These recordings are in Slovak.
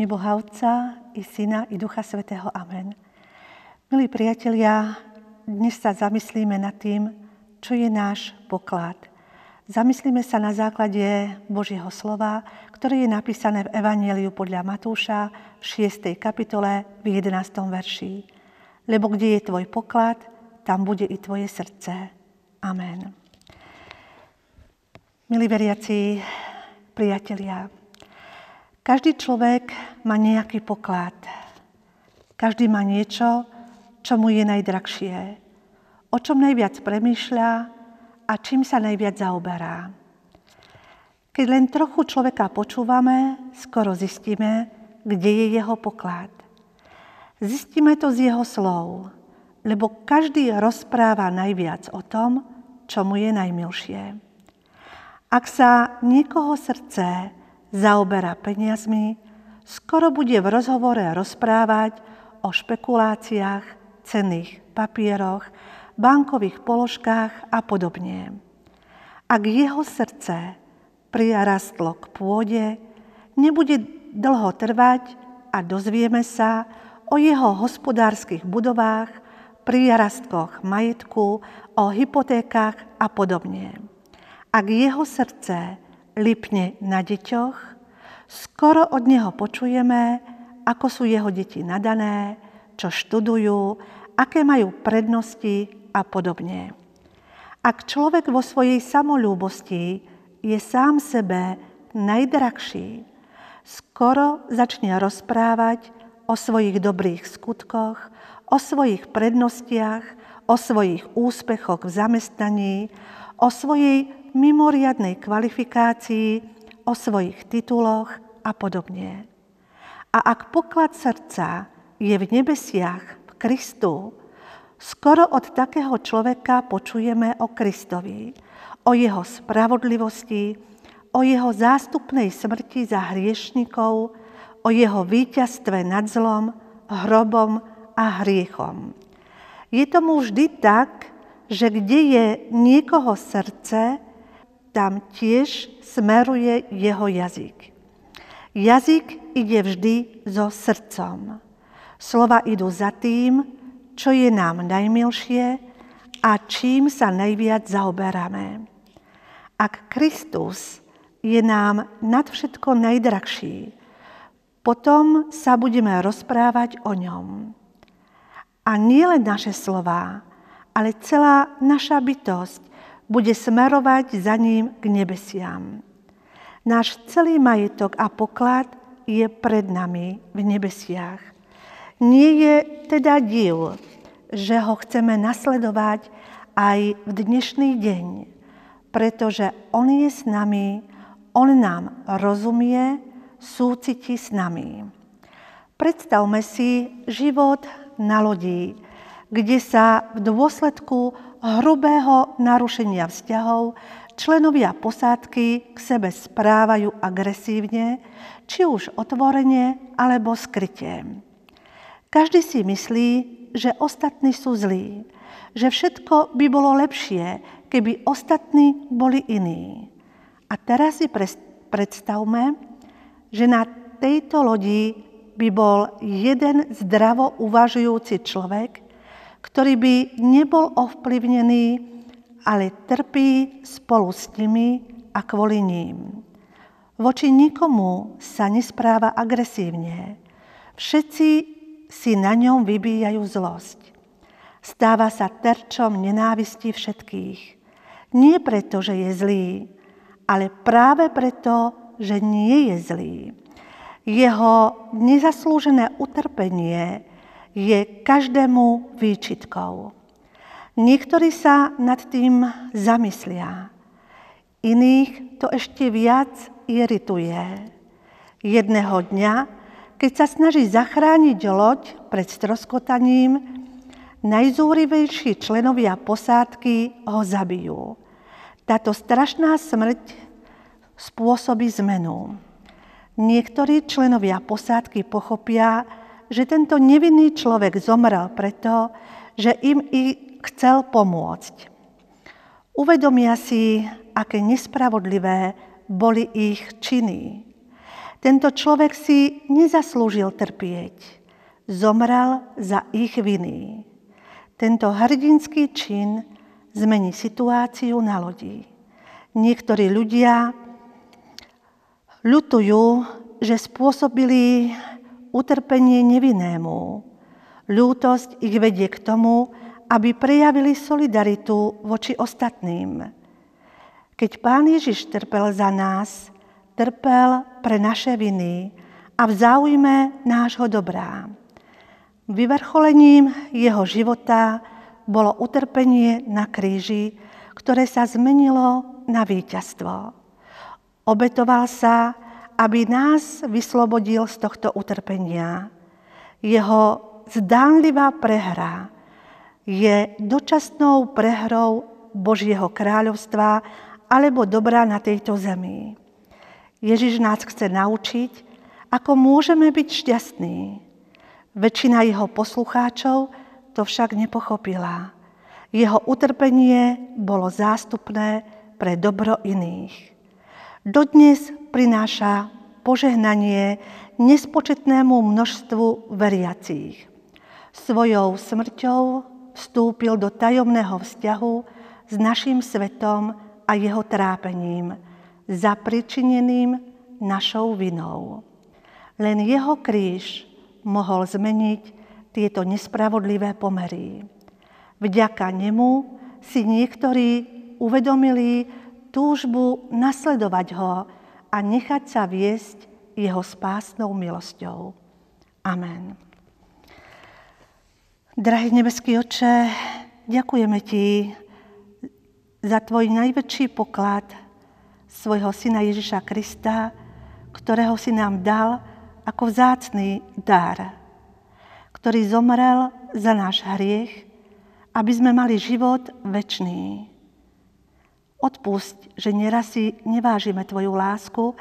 mene Boha Otca i Syna i Ducha Svetého. Amen. Milí priatelia, dnes sa zamyslíme nad tým, čo je náš poklad. Zamyslíme sa na základe Božieho slova, ktoré je napísané v Evangeliu podľa Matúša v 6. kapitole v 11. verši. Lebo kde je tvoj poklad, tam bude i tvoje srdce. Amen. Milí veriaci, priatelia, každý človek má nejaký poklad. Každý má niečo, čo mu je najdrahšie, o čom najviac premýšľa a čím sa najviac zaoberá. Keď len trochu človeka počúvame, skoro zistíme, kde je jeho poklad. Zistíme to z jeho slov, lebo každý rozpráva najviac o tom, čo mu je najmilšie. Ak sa niekoho srdce zaoberá peniazmi, skoro bude v rozhovore rozprávať o špekuláciách, cenných papieroch, bankových položkách a podobne. Ak jeho srdce prirastlo k pôde, nebude dlho trvať a dozvieme sa o jeho hospodárskych budovách, prirastkoch majetku, o hypotékach a podobne. Ak jeho srdce lipne na deťoch, skoro od neho počujeme, ako sú jeho deti nadané, čo študujú, aké majú prednosti a podobne. Ak človek vo svojej samolúbosti je sám sebe najdrahší, skoro začne rozprávať o svojich dobrých skutkoch, o svojich prednostiach, o svojich úspechoch v zamestnaní, o svojej mimoriadnej kvalifikácii, o svojich tituloch a podobne. A ak poklad srdca je v nebesiach v Kristu, skoro od takého človeka počujeme o Kristovi, o jeho spravodlivosti, o jeho zástupnej smrti za hriešnikov, o jeho víťazstve nad zlom, hrobom a hriechom. Je tomu vždy tak, že kde je niekoho srdce, tam tiež smeruje jeho jazyk. Jazyk ide vždy so srdcom. Slova idú za tým, čo je nám najmilšie a čím sa najviac zaoberáme. Ak Kristus je nám nad všetko najdrahší, potom sa budeme rozprávať o ňom. A nie len naše slova, ale celá naša bytosť bude smerovať za ním k nebesiam. Náš celý majetok a poklad je pred nami v nebesiach. Nie je teda div, že ho chceme nasledovať aj v dnešný deň, pretože on je s nami, on nám rozumie, súciti s nami. Predstavme si život na lodi, kde sa v dôsledku hrubého narušenia vzťahov členovia posádky k sebe správajú agresívne, či už otvorene alebo skryte. Každý si myslí, že ostatní sú zlí, že všetko by bolo lepšie, keby ostatní boli iní. A teraz si predstavme, že na tejto lodi by bol jeden zdravo uvažujúci človek, ktorý by nebol ovplyvnený, ale trpí spolu s nimi a kvôli ním. Voči nikomu sa nespráva agresívne. Všetci si na ňom vybíjajú zlosť. Stáva sa terčom nenávisti všetkých. Nie preto, že je zlý, ale práve preto, že nie je zlý. Jeho nezaslúžené utrpenie je každému výčitkou. Niektorí sa nad tým zamyslia, iných to ešte viac irituje. Jedného dňa, keď sa snaží zachrániť loď pred stroskotaním, najzúrivejší členovia posádky ho zabijú. Táto strašná smrť spôsobí zmenu. Niektorí členovia posádky pochopia, že tento nevinný človek zomrel preto, že im i chcel pomôcť. Uvedomia si, aké nespravodlivé boli ich činy. Tento človek si nezaslúžil trpieť. Zomrel za ich viny. Tento hrdinský čin zmení situáciu na lodi. Niektorí ľudia ľutujú, že spôsobili utrpenie nevinnému. Ľútosť ich vedie k tomu, aby prejavili solidaritu voči ostatným. Keď Pán Ježiš trpel za nás, trpel pre naše viny a v záujme nášho dobrá. Vyvrcholením jeho života bolo utrpenie na kríži, ktoré sa zmenilo na víťazstvo. Obetoval sa, aby nás vyslobodil z tohto utrpenia. Jeho zdánlivá prehra je dočasnou prehrou Božieho kráľovstva alebo dobrá na tejto zemi. Ježiš nás chce naučiť, ako môžeme byť šťastní. Väčšina jeho poslucháčov to však nepochopila. Jeho utrpenie bolo zástupné pre dobro iných. Dodnes prináša požehnanie nespočetnému množstvu veriacích. Svojou smrťou vstúpil do tajomného vzťahu s našim svetom a jeho trápením, zapričineným našou vinou. Len jeho kríž mohol zmeniť tieto nespravodlivé pomery. Vďaka nemu si niektorí uvedomili túžbu nasledovať ho a nechať sa viesť jeho spásnou milosťou. Amen. Drahý nebeský oče, ďakujeme ti za tvoj najväčší poklad svojho syna Ježiša Krista, ktorého si nám dal ako vzácný dar ktorý zomrel za náš hriech, aby sme mali život väčší. Odpusť, že neraz si nevážime Tvoju lásku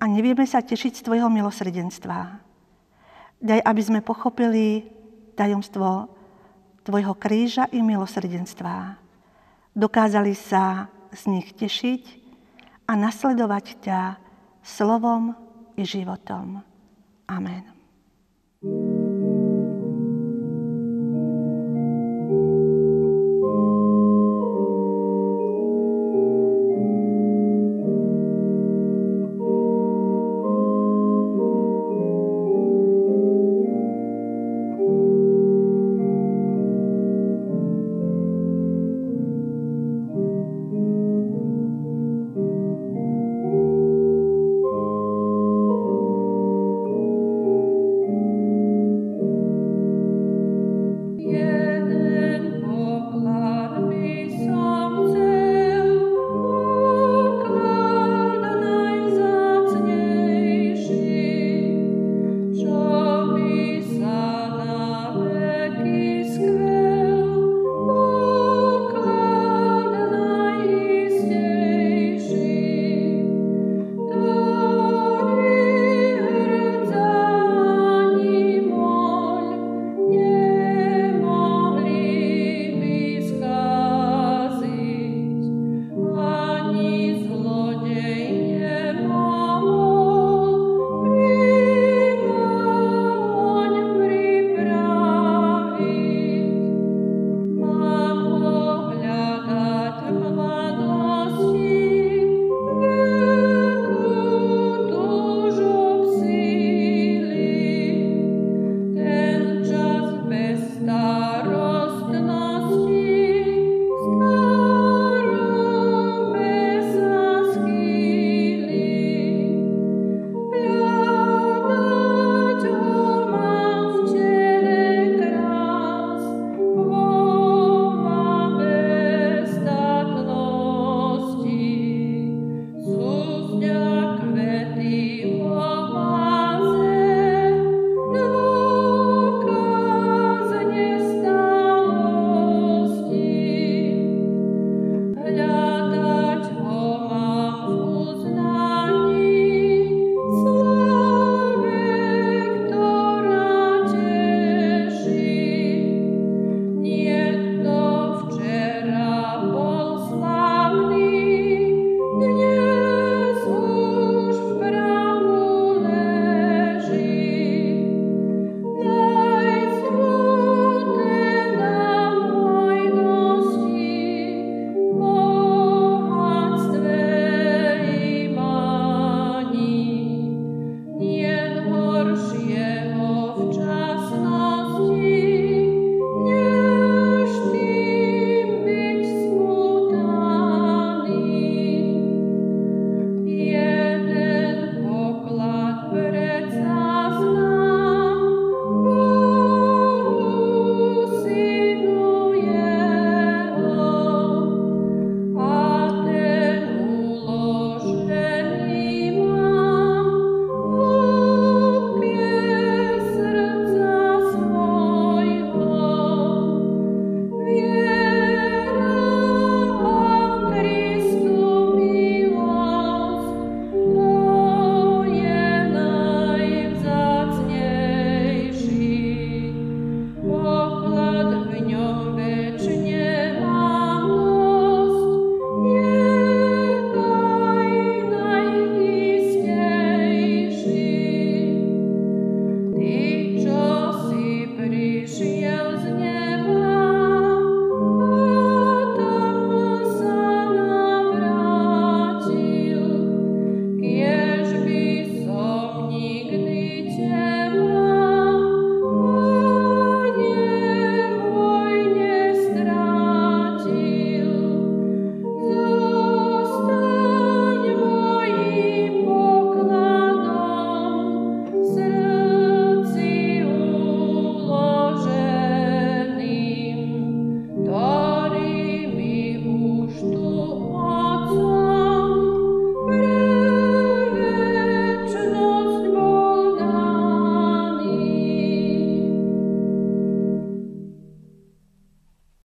a nevieme sa tešiť z Tvojho milosrdenstva. Daj, aby sme pochopili tajomstvo Tvojho kríža i milosrdenstva. Dokázali sa z nich tešiť a nasledovať ťa slovom i životom. Amen. thank you